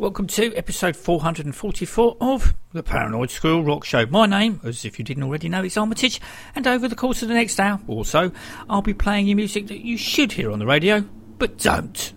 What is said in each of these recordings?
Welcome to episode 444 of The Paranoid Squirrel Rock Show. My name, as if you didn't already know, is Armitage, and over the course of the next hour or so, I'll be playing you music that you should hear on the radio, but don't.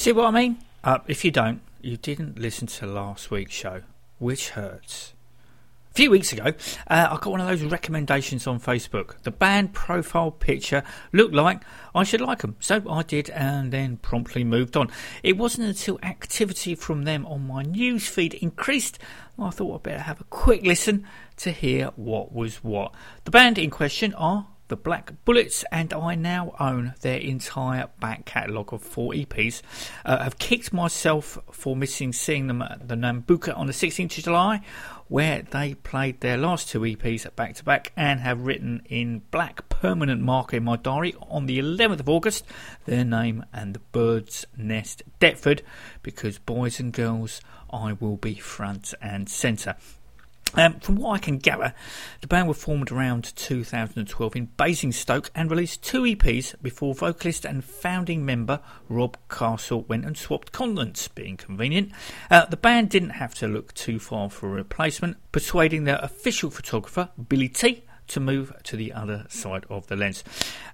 See what I mean? Uh, if you don't, you didn't listen to last week's show, which hurts. A few weeks ago, uh, I got one of those recommendations on Facebook. The band profile picture looked like I should like them, so I did and then promptly moved on. It wasn't until activity from them on my news feed increased I thought I'd better have a quick listen to hear what was what. The band in question are the Black Bullets, and I now own their entire back catalogue of four EPs. Uh, I've kicked myself for missing seeing them at the Nambucca on the 16th of July, where they played their last two EPs back to back, and have written in black permanent marker in my diary on the 11th of August their name and the Bird's Nest Deptford, because boys and girls, I will be front and centre. Um, from what I can gather, the band were formed around 2012 in Basingstoke and released two EPs before vocalist and founding member Rob Castle went and swapped continents, being convenient. Uh, the band didn't have to look too far for a replacement, persuading their official photographer, Billy T, to move to the other side of the lens.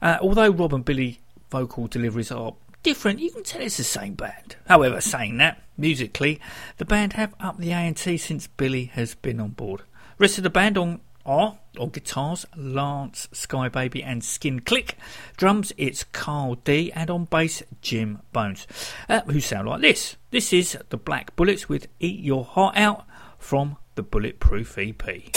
Uh, although Rob and Billy vocal deliveries are different, you can tell it's the same band. However, saying that, musically, the band have upped the A&T since Billy has been on board. Rest of the band on are on guitars, Lance, Skybaby, and Skin Click. Drums, it's Carl D, and on bass, Jim Bones, uh, who sound like this. This is the Black Bullets with Eat Your Heart Out from the Bulletproof EP.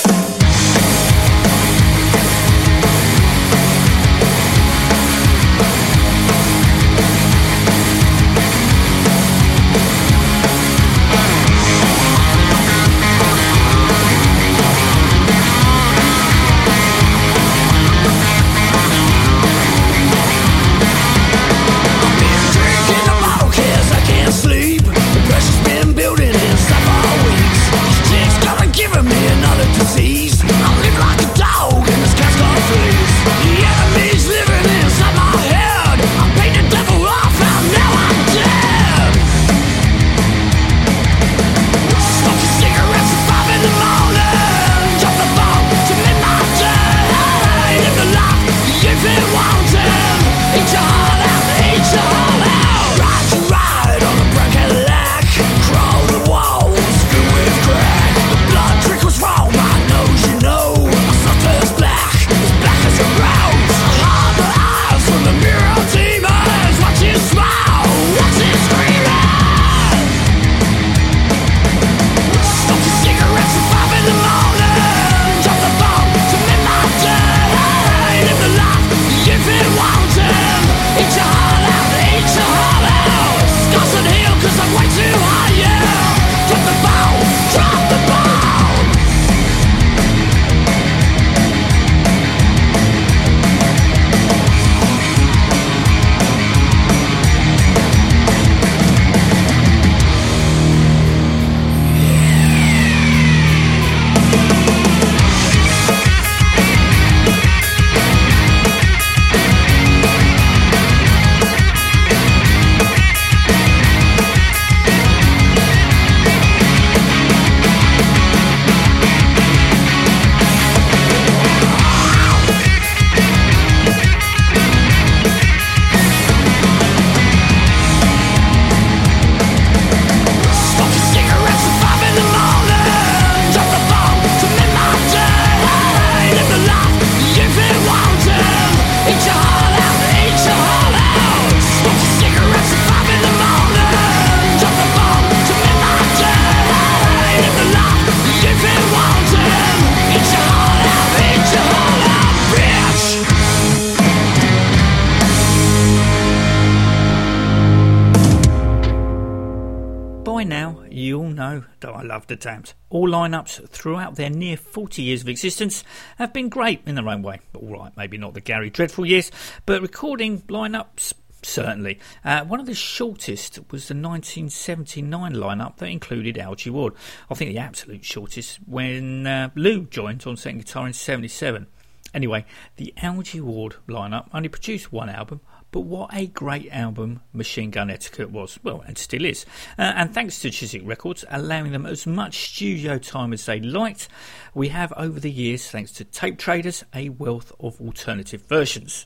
The All lineups throughout their near 40 years of existence have been great in their own way. All right, maybe not the Gary Dreadful years, but recording lineups, certainly. Uh, one of the shortest was the 1979 lineup that included Algy Ward. I think the absolute shortest when uh, Lou joined on second guitar in 77. Anyway, the Algy Ward lineup only produced one album, but what a great album Machine Gun Etiquette was. Well, and still is. Uh, and thanks to Chiswick Records allowing them as much studio time as they liked, we have over the years, thanks to Tape Traders, a wealth of alternative versions.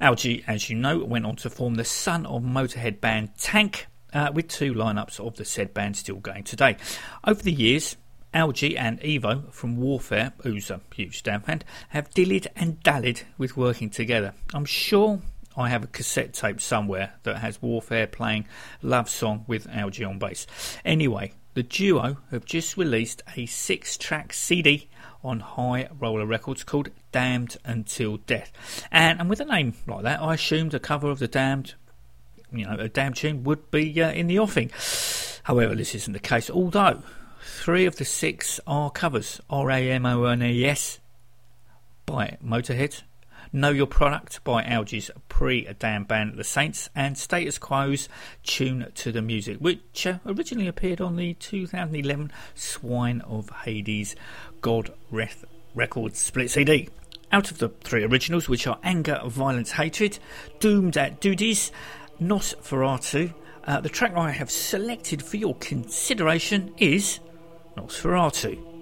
Algy, as you know, went on to form the son of Motorhead band Tank uh, with two lineups of the said band still going today. Over the years, Algy and Evo from Warfare, who's a huge Damned fan, have dillied and dallied with working together. I'm sure I have a cassette tape somewhere that has Warfare playing Love Song with Algy on bass. Anyway, the duo have just released a six track CD on High Roller Records called Damned Until Death. And, and with a name like that, I assumed a cover of the Damned, you know, a Damned tune would be uh, in the offing. However, this isn't the case, although three of the six are covers R A M O N E S by Motorhead, Know Your Product by Algy's pre Damned band The Saints, and Status Quo's Tune to the Music, which uh, originally appeared on the 2011 Swine of Hades God Wrath Records split CD. Out of the three originals, which are Anger, Violence, Hatred, Doomed at Duties, Nosferatu, uh, the track I have selected for your consideration is. Nosferatu.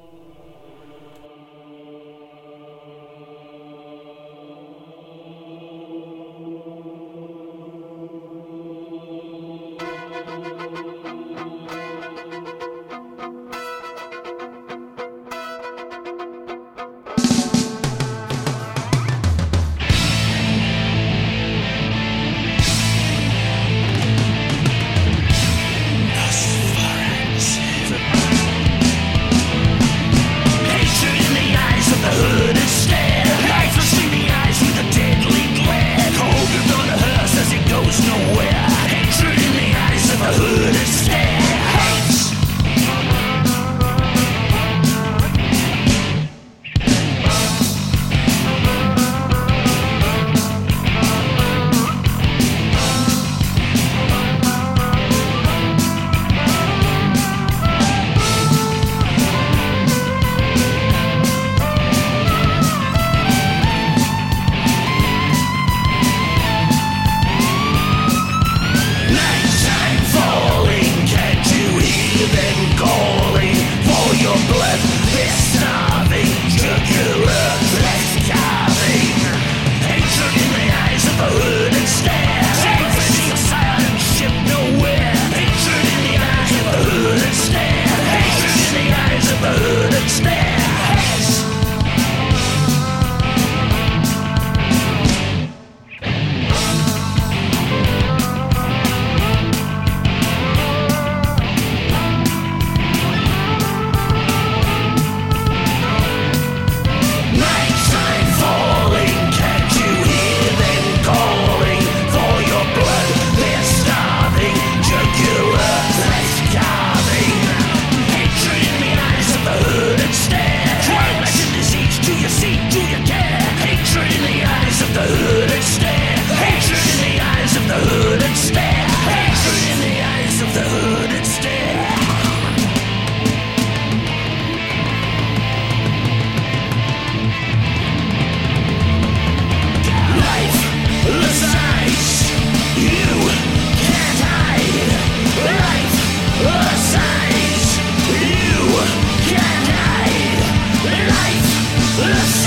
This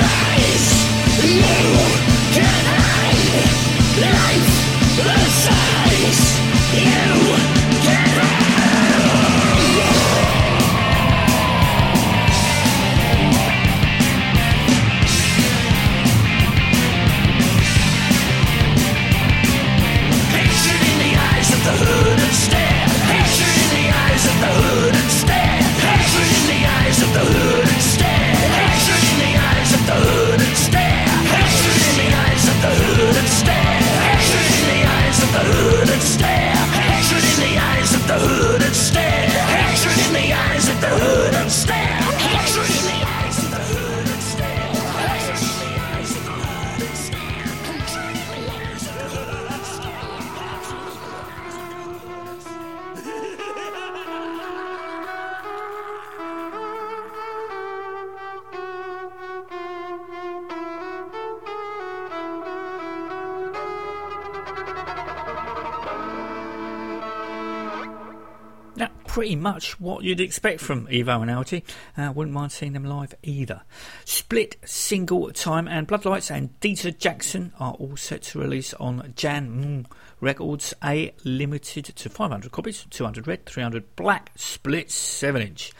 you'd expect from Evo and Algy. Uh, wouldn't mind seeing them live either. Split, Single Time, and Bloodlights and Dieter Jackson are all set to release on Jan Records, a limited to 500 copies, 200 red, 300 black, split 7 inch.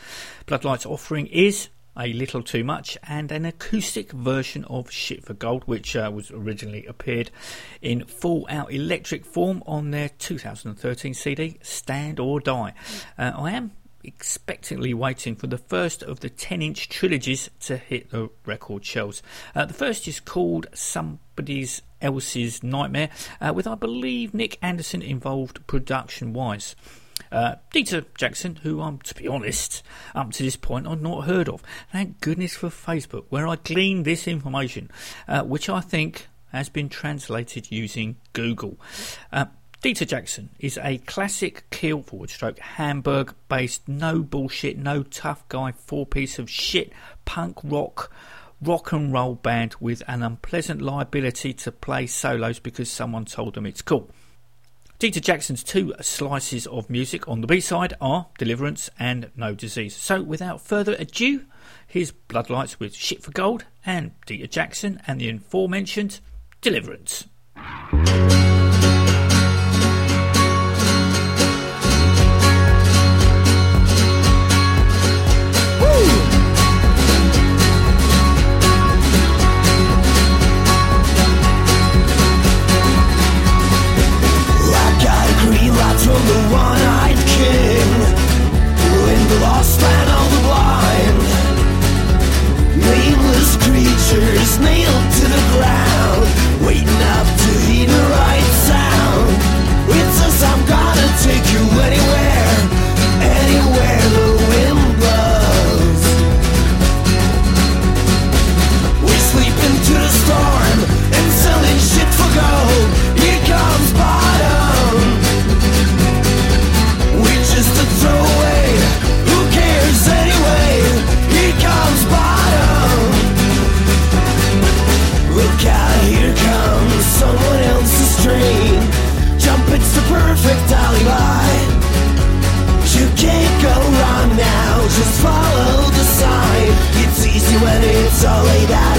Bloodlights offering is a Little Too Much, and an acoustic version of Shit for Gold, which uh, was originally appeared in full out electric form on their 2013 CD, Stand or Die. Uh, I am expectantly waiting for the first of the 10 inch trilogies to hit the record shelves. Uh, the first is called Somebody's Else's Nightmare, uh, with I believe Nicke Andersson involved production wise. Uh, Dieter Jackson, who I'm, to be honest, up to this point I've not heard of. Thank goodness for Facebook, where I gleaned this information, uh, which I think has been translated using Google. Uh, Dieter Jackson is a classic Kiel forward stroke Hamburg based, no bullshit, no tough guy, four piece of shit punk rock rock and roll band with an unpleasant liability to play solos because someone told them it's cool. Dieter Jackson's two slices of music on the B side are Deliverance and No Disease. So, without further ado, here's Bloodlights with Shit for Gold and Dieter Jackson and the aforementioned Deliverance. When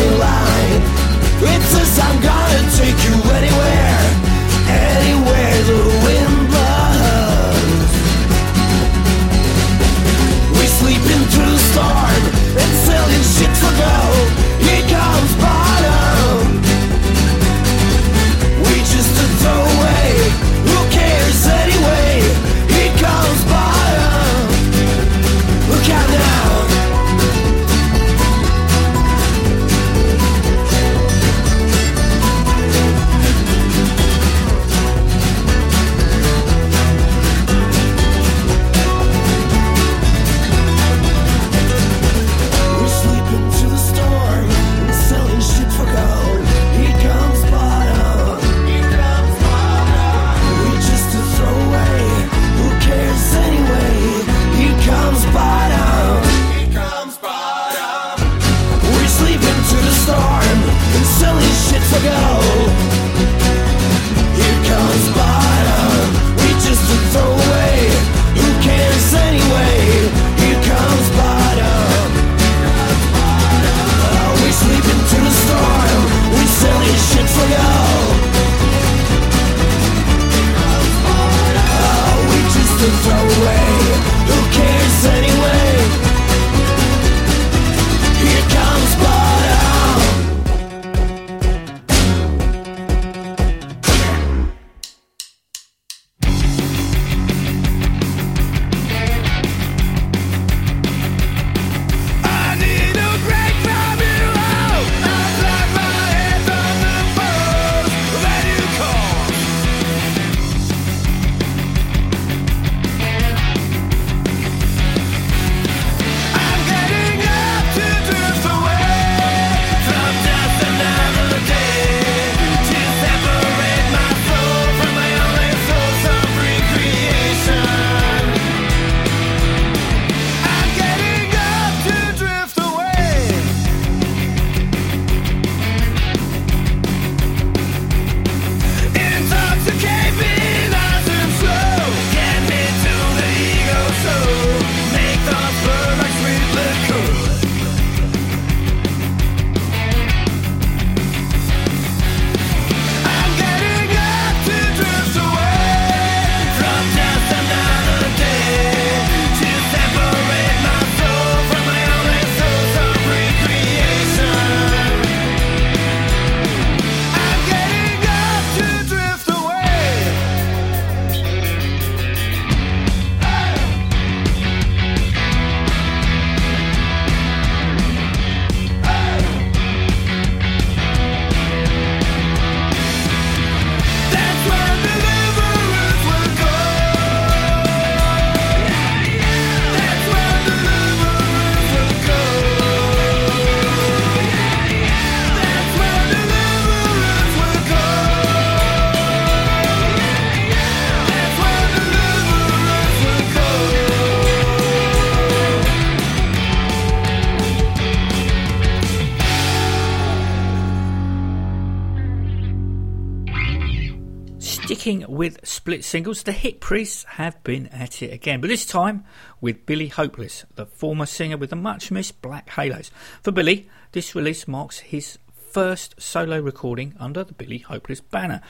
split singles, the Hip Priests have been at it again, but this time with Billy Hopeless, the former singer with the much missed Black Halos. For Billy, this release marks his first solo recording under the Billy Hopeless banner.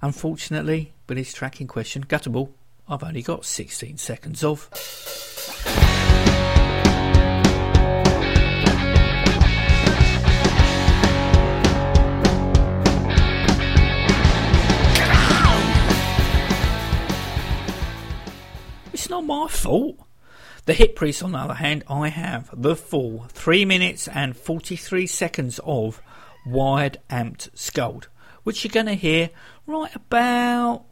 Unfortunately, Billy's track in question, Gutterball, I've only got 16 seconds of. Not my fault. The Hip Priest, on the other hand, I have the full 3 minutes and 43 seconds of Wired Amped Scold, which you're going to hear right about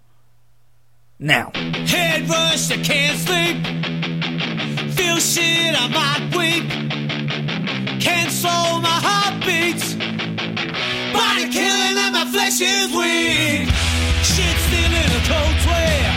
now. Head rush, I can't sleep. Feel shit, I might weep. Can't Cancel my heartbeats. Body killing and my flesh is weak. Shit still in a cold sweat.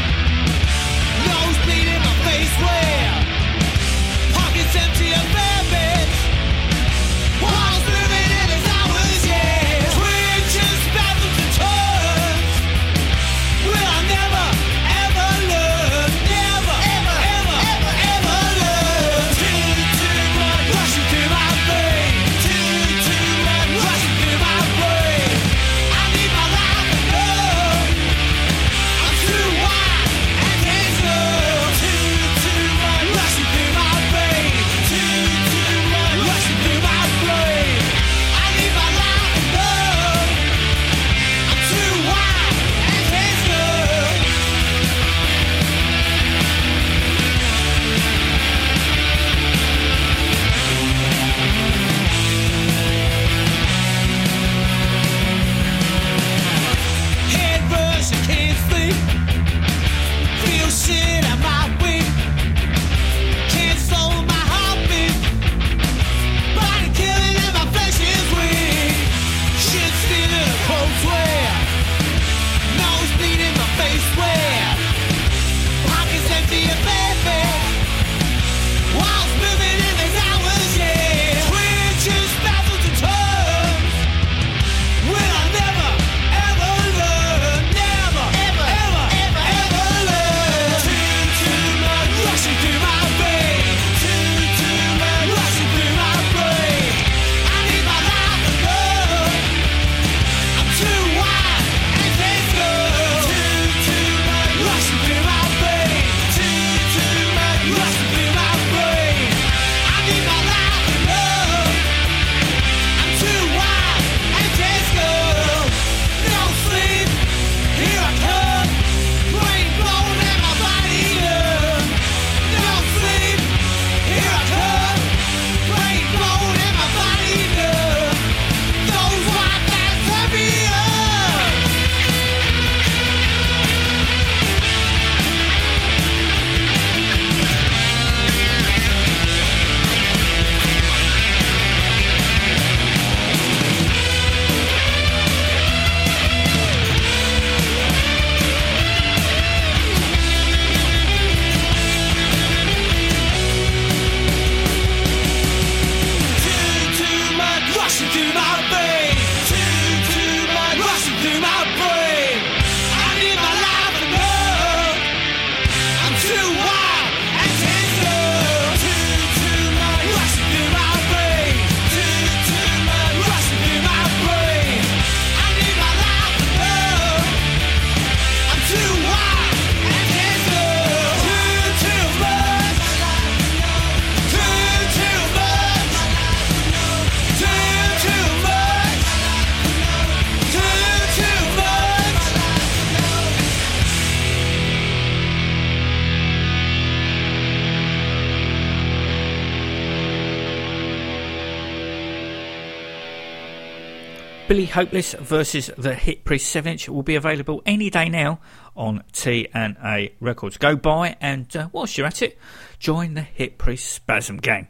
Hopeless versus the Hip Priest 7 inch will be available any day now on T&A Records. Go buy and uh, whilst you're at it, join the Hip Priest Spasm Gang.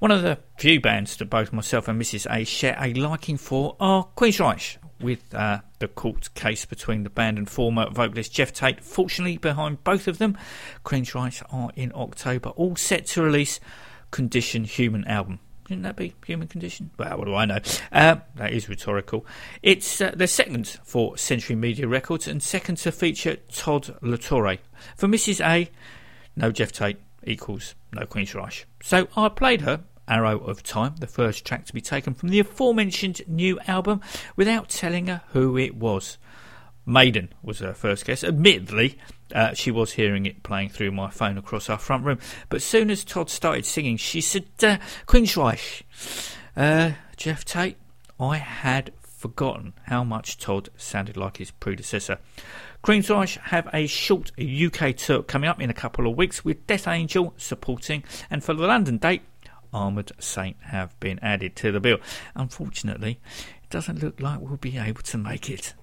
One of the few bands that both myself and Mrs. A share a liking for are Queensryche, with uh, the court case between the band and former vocalist Geoff Tate. Fortunately, behind both of them, Queensryche are in October, all set to release Condition Human album. Shouldn't that be human condition? Well, what do I know? Uh, that is rhetorical. It's uh, their second for Century Media Records and second to feature Todd LaTorre. For Mrs. A, no Geoff Tate equals no Queensryche. So I played her Arrow of Time, the first track to be taken from the aforementioned new album, without telling her who it was. Maiden was her first guess. Admittedly, uh, she was hearing it playing through my phone across our front room. But soon as Todd started singing, she said, uh, Queensryche. Uh, Geoff Tate, I had forgotten how much Todd sounded like his predecessor. Queensryche have a short UK tour coming up in a couple of weeks with Death Angel supporting, and for the London date, Armored Saint have been added to the bill. Unfortunately, it doesn't look like we'll be able to make it.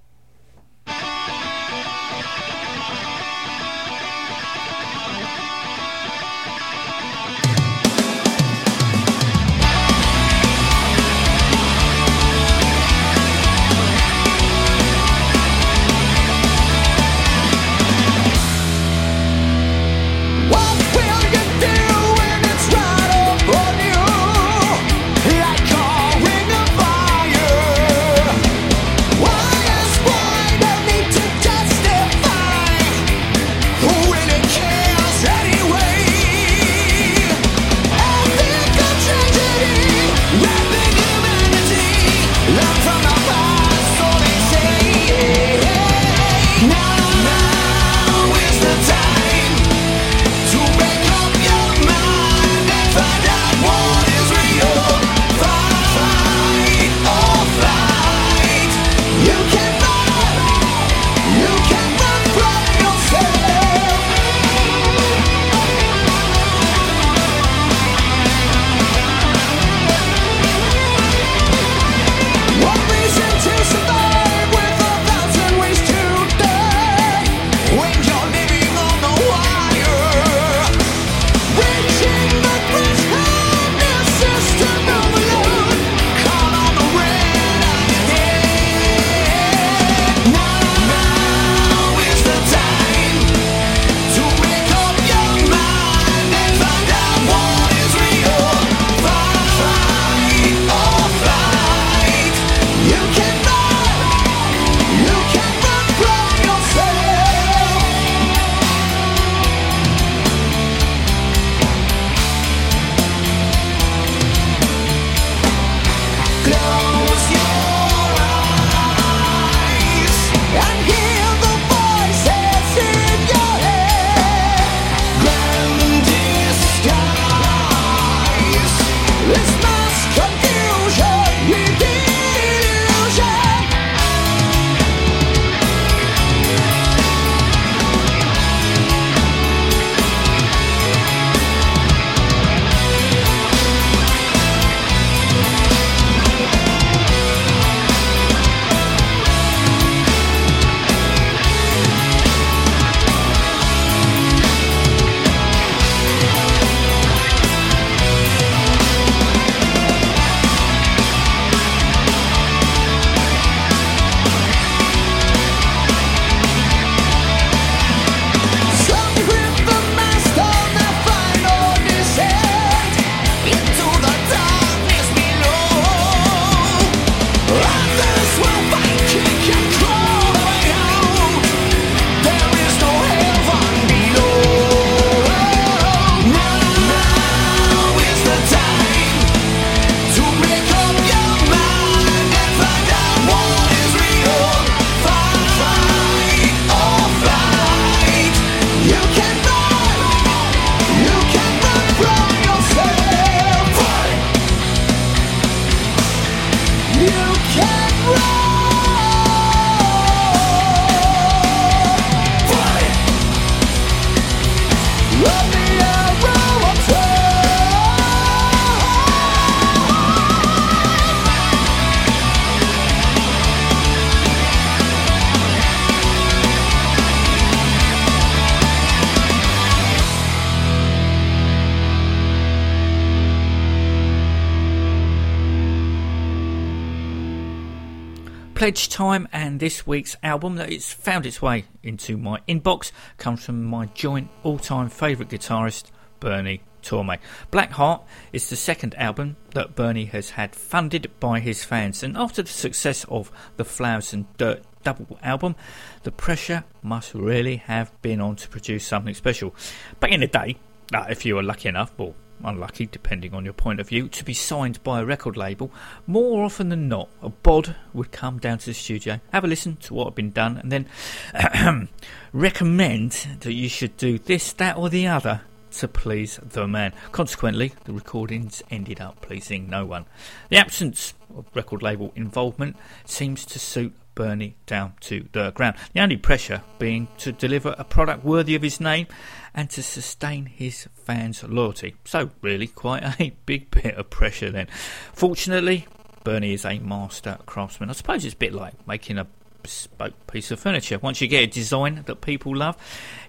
Pledge time, and this week's album that it's found its way into my inbox comes from my joint all-time favourite guitarist, Bernie Tormé. Black Heart is the second album that Bernie has had funded by his fans, and after the success of the Flowers and Dirt double album, the pressure must really have been on to produce something special. Back in the day, uh, if you were lucky enough, or unlucky, depending on your point of view, to be signed by a record label, more often than not, a bod would come down to the studio, have a listen to what had been done, and then recommend that you should do this, that, or the other to please the man. Consequently, the recordings ended up pleasing no one. The absence of record label involvement seems to suit Bernie down to the ground. The only pressure being to deliver a product worthy of his name and to sustain his fans' loyalty. So, really, quite a big bit of pressure then. Fortunately, Bernie is a master craftsman. I suppose it's a bit like making a bespoke piece of furniture. Once you get a design that people love,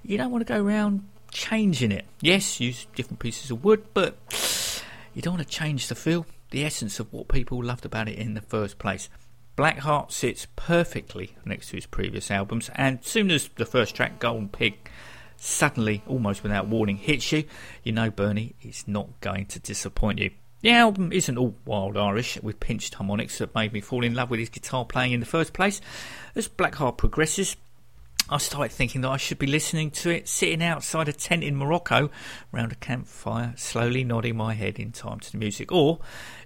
you don't want to go around changing it. Yes, use different pieces of wood, but you don't want to change the feel, the essence of what people loved about it in the first place. Blackheart sits perfectly next to his previous albums, and soon as the first track, Golden Pig, suddenly, almost without warning, hits you, you know Bernie is not going to disappoint you. The album isn't all wild Irish with pinched harmonics that made me fall in love with his guitar playing in the first place. As Blackheart progresses, I started thinking that I should be listening to it sitting outside a tent in Morocco round a campfire, slowly nodding my head in time to the music, or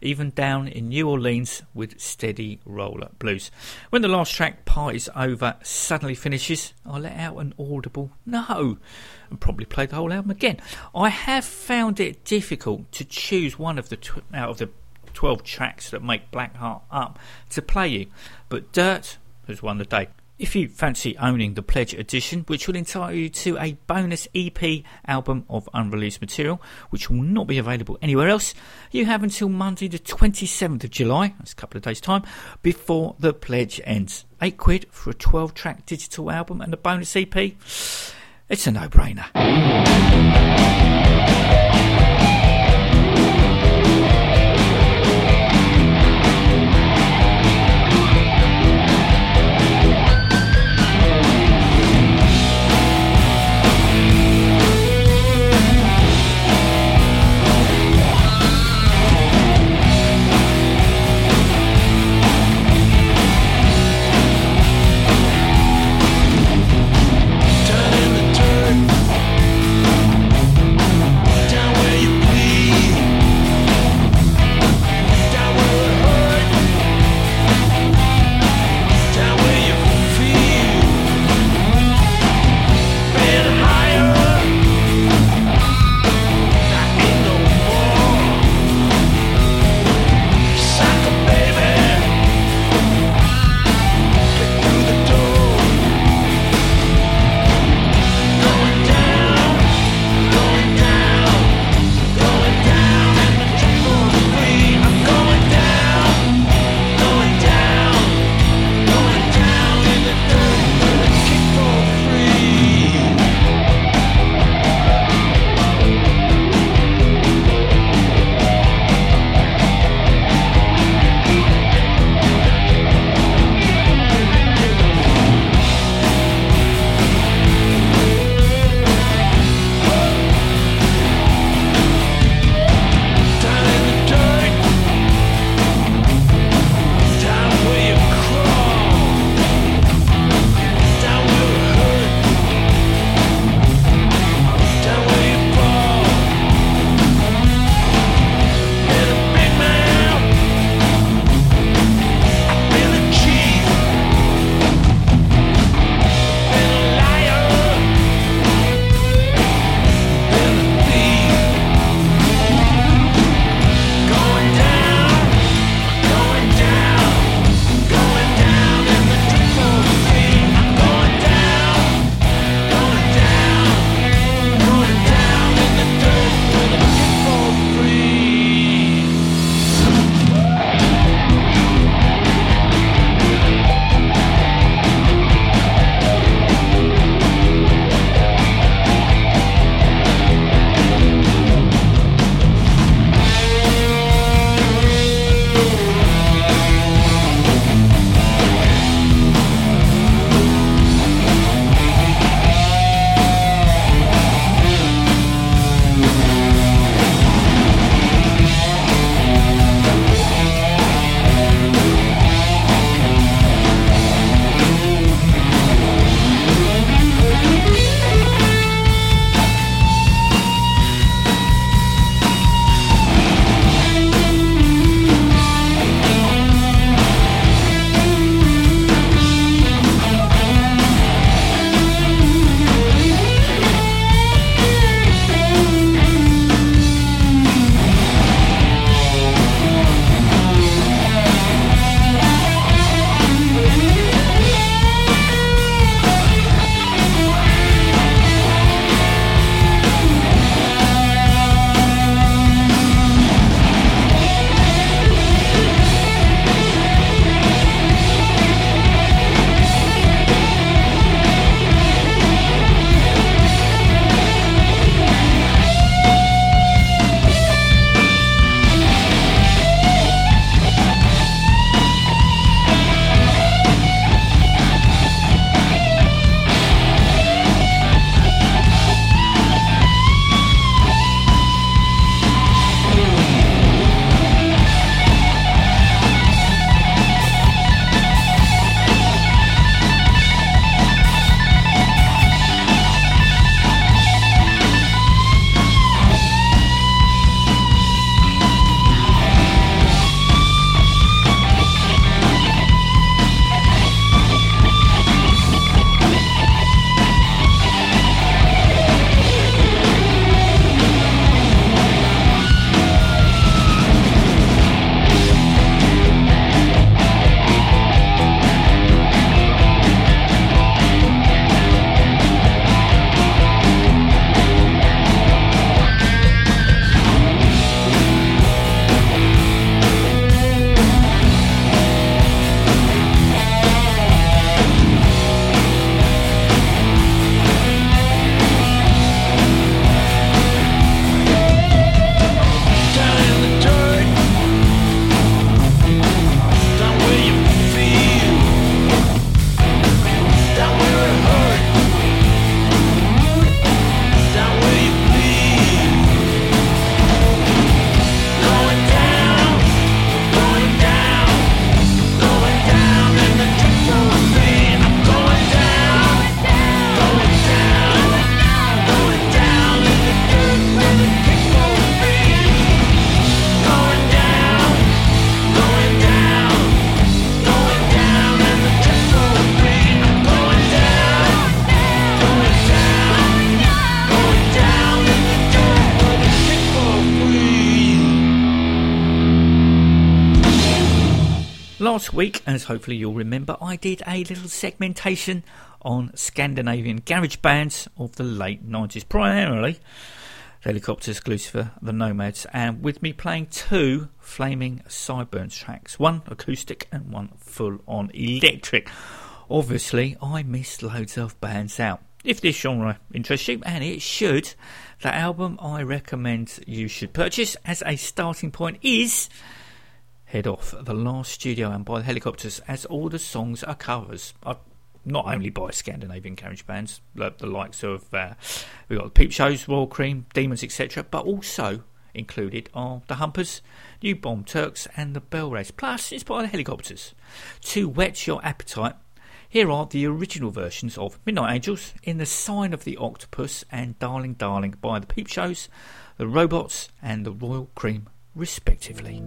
even down in New Orleans with steady roller blues. When the last track, Party's Over, suddenly finishes, I let out an audible no and probably play the whole album again. I have found it difficult to choose one of the tw- out of the 12 tracks that make Blackheart up to play you, but Dirt has won the day. If you fancy owning the Pledge edition, which will entitle you to a bonus EP album of unreleased material, which will not be available anywhere else, you have until Monday, the 27th of July, that's a couple of days' time, before the pledge ends. 8 quid for a 12 track digital album and a bonus EP? It's a no brainer. Last week, as hopefully you'll remember, I did a little segmentation on Scandinavian garage bands of the late 90s, primarily Hellacopters, Gluecifer, the Nomads, and with me playing two Flaming Sideburns tracks, one acoustic and one full on electric. Obviously, I missed loads of bands out. If this genre interests you, and it should, the album I recommend you should purchase as a starting point is Head Off, the last studio and by the Hellacopters, as all the songs are covers. Not only by Scandinavian garage bands, like the likes of uh, we've got the Peepshows, Royal Cream, Demons, etc., but also included are the Humpers, New Bomb Turks, and the BellRays. Plus, it's by the Hellacopters. To whet your appetite, here are the original versions of Midnight Angels, In the Sign of the Octopus, and Darling Darling by the Peepshows, the Robots, and the Royal Cream, respectively.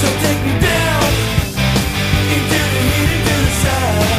So take me down into the heat, into the sound.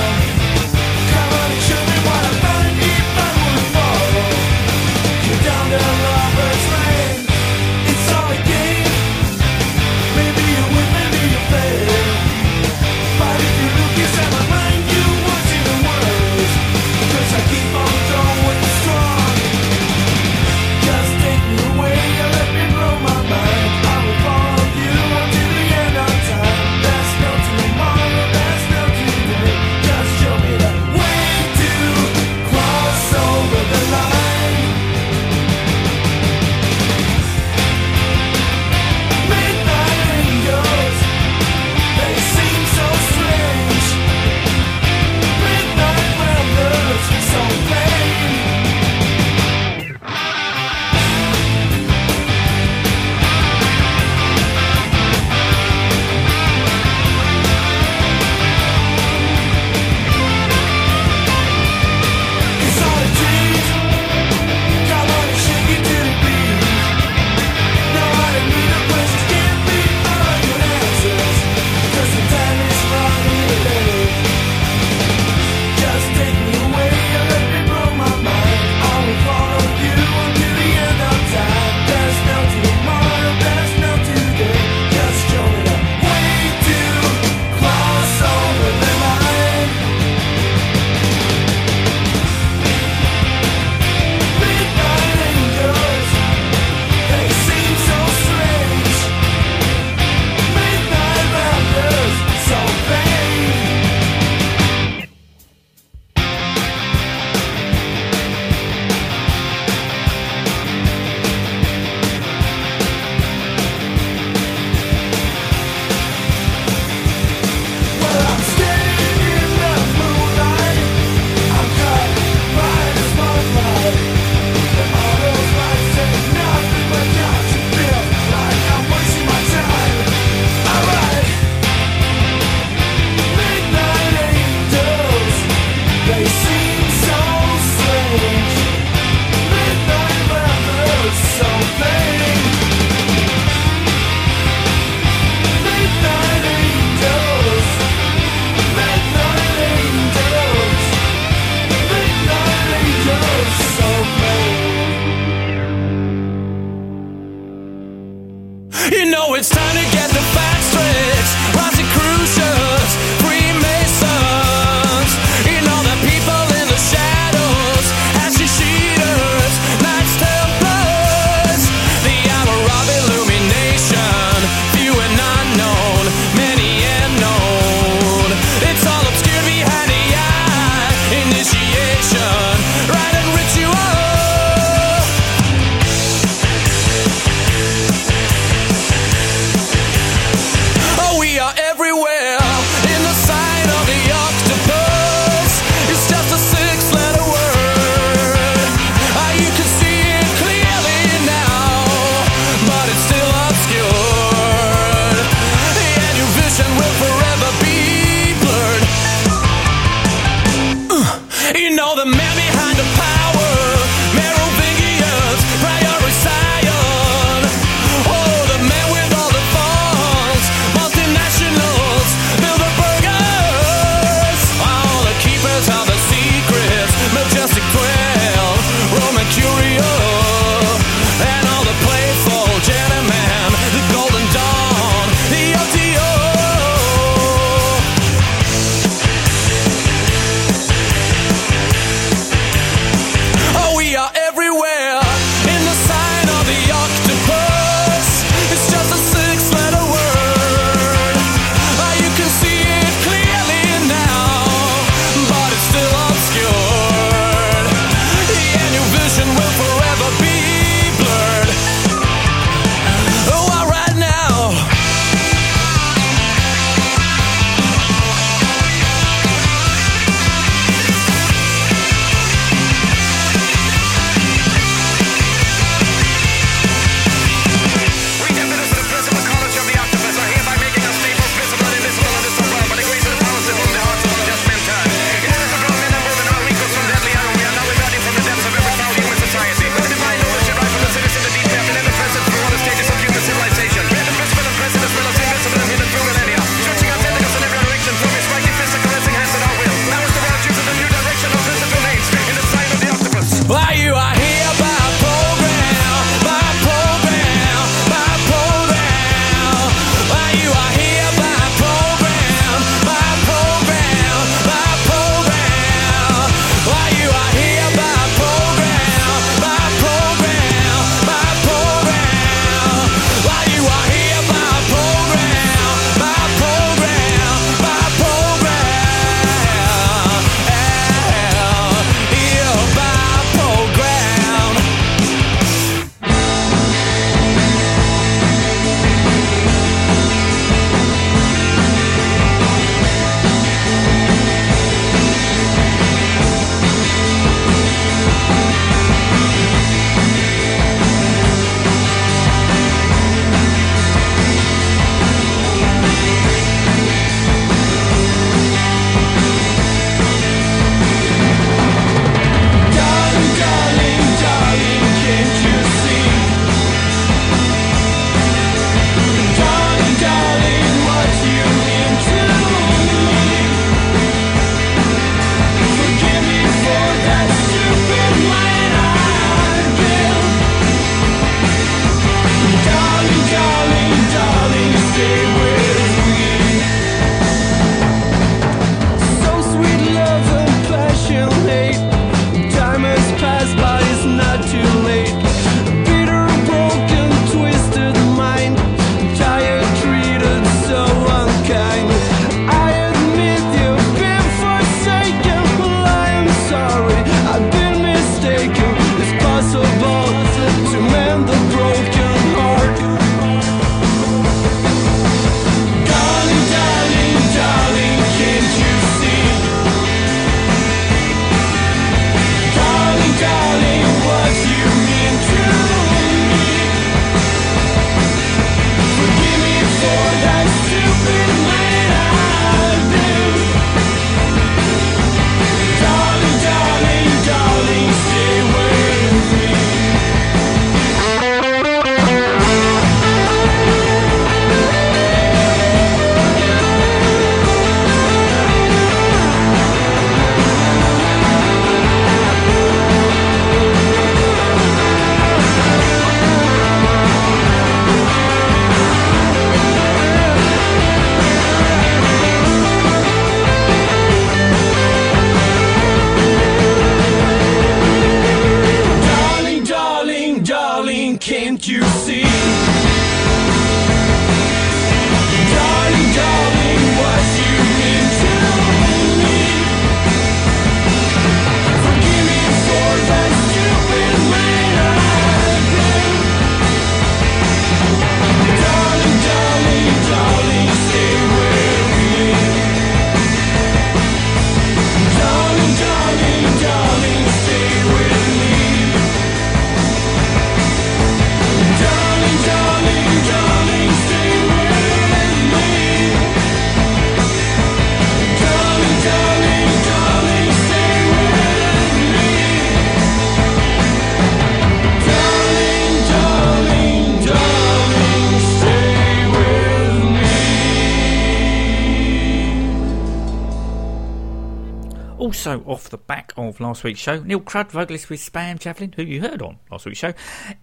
The back of last week's show, Neil Crud, vocalist with Spam Javelin, who you heard on last week's show,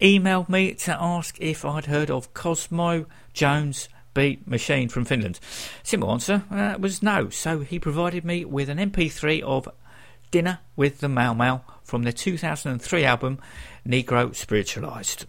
emailed me to ask if I'd heard of Cosmo Jones Beat Machine from Finland. Simple answer uh, was no, so he provided me with an MP3 of Dinner with the Mau Mau from their 2003 album Negro Spiritualized.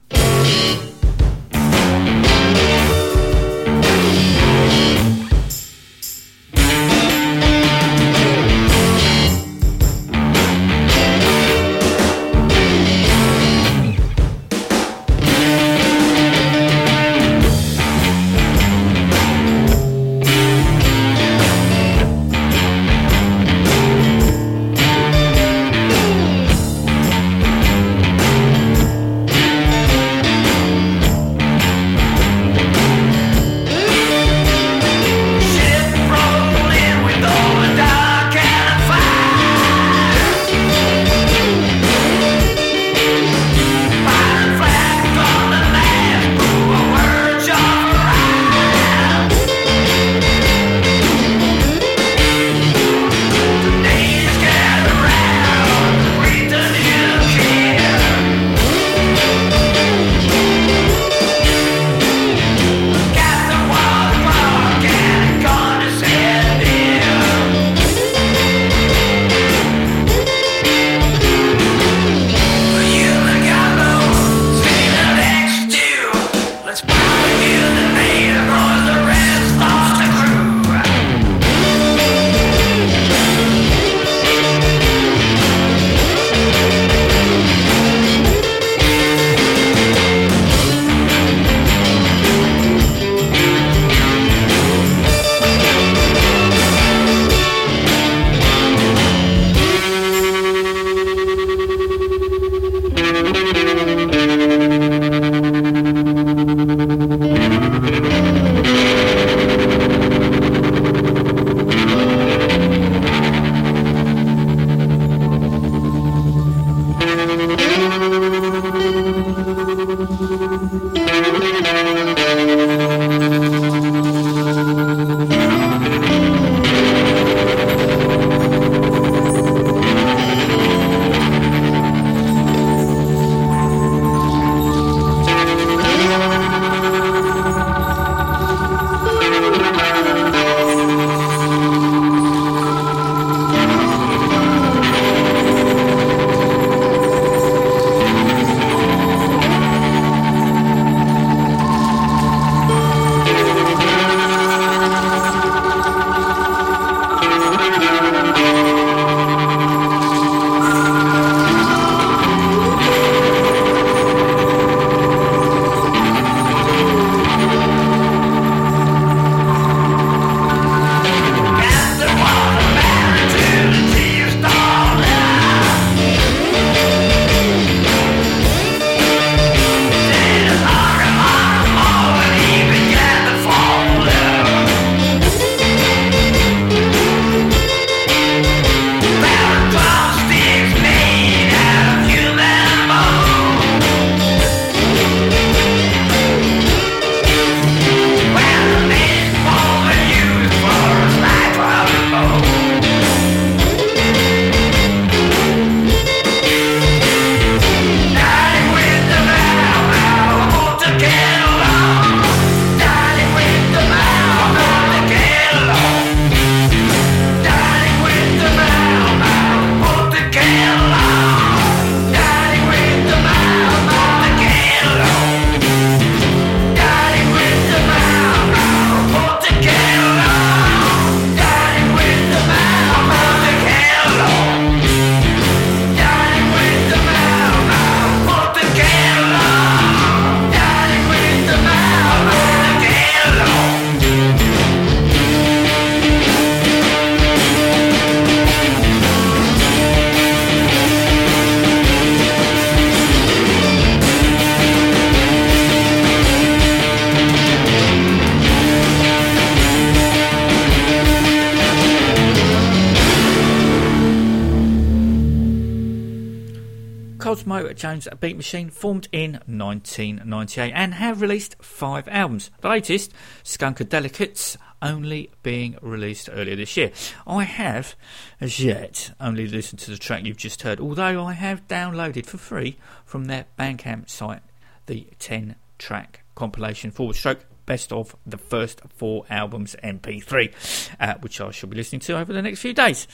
Jones Beat Machine formed in 1998 and have released five albums. The latest, Skunkadelicates, only being released earlier this year. I have, as yet, only listened to the track you've just heard, although I have downloaded for free from their Bandcamp site the 10 track compilation forward stroke best of the first four albums MP3, uh, which I shall be listening to over the next few days.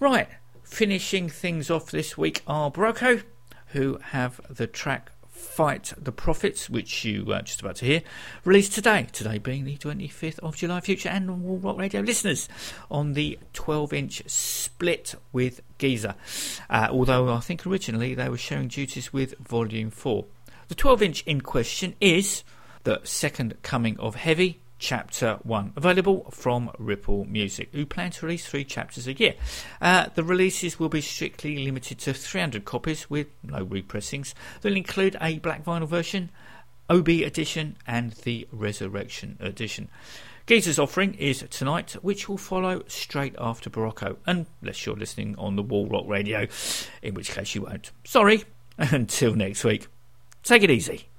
Right, finishing things off this week are Borracho, who have the track Fight the Prophets, which you were just about to hear, released today. Today being the 25th of July, future and Wall Rock Radio listeners on the 12 inch split with Geezer. Uh, although I think originally they were sharing duties with Volume 4. The 12 inch in question is The Second Coming of Heavy, Chapter 1, available from Ripple Music, who plan to release three chapters a year. Uh, the releases will be strictly limited to 300 copies with no repressings. They'll include a black vinyl version, OB edition, and the Resurrection edition. Geezer's offering is tonight, which will follow straight after Borracho, unless you're listening on the Wall Rock Radio, in which case you won't. Sorry. Until next week, take it easy.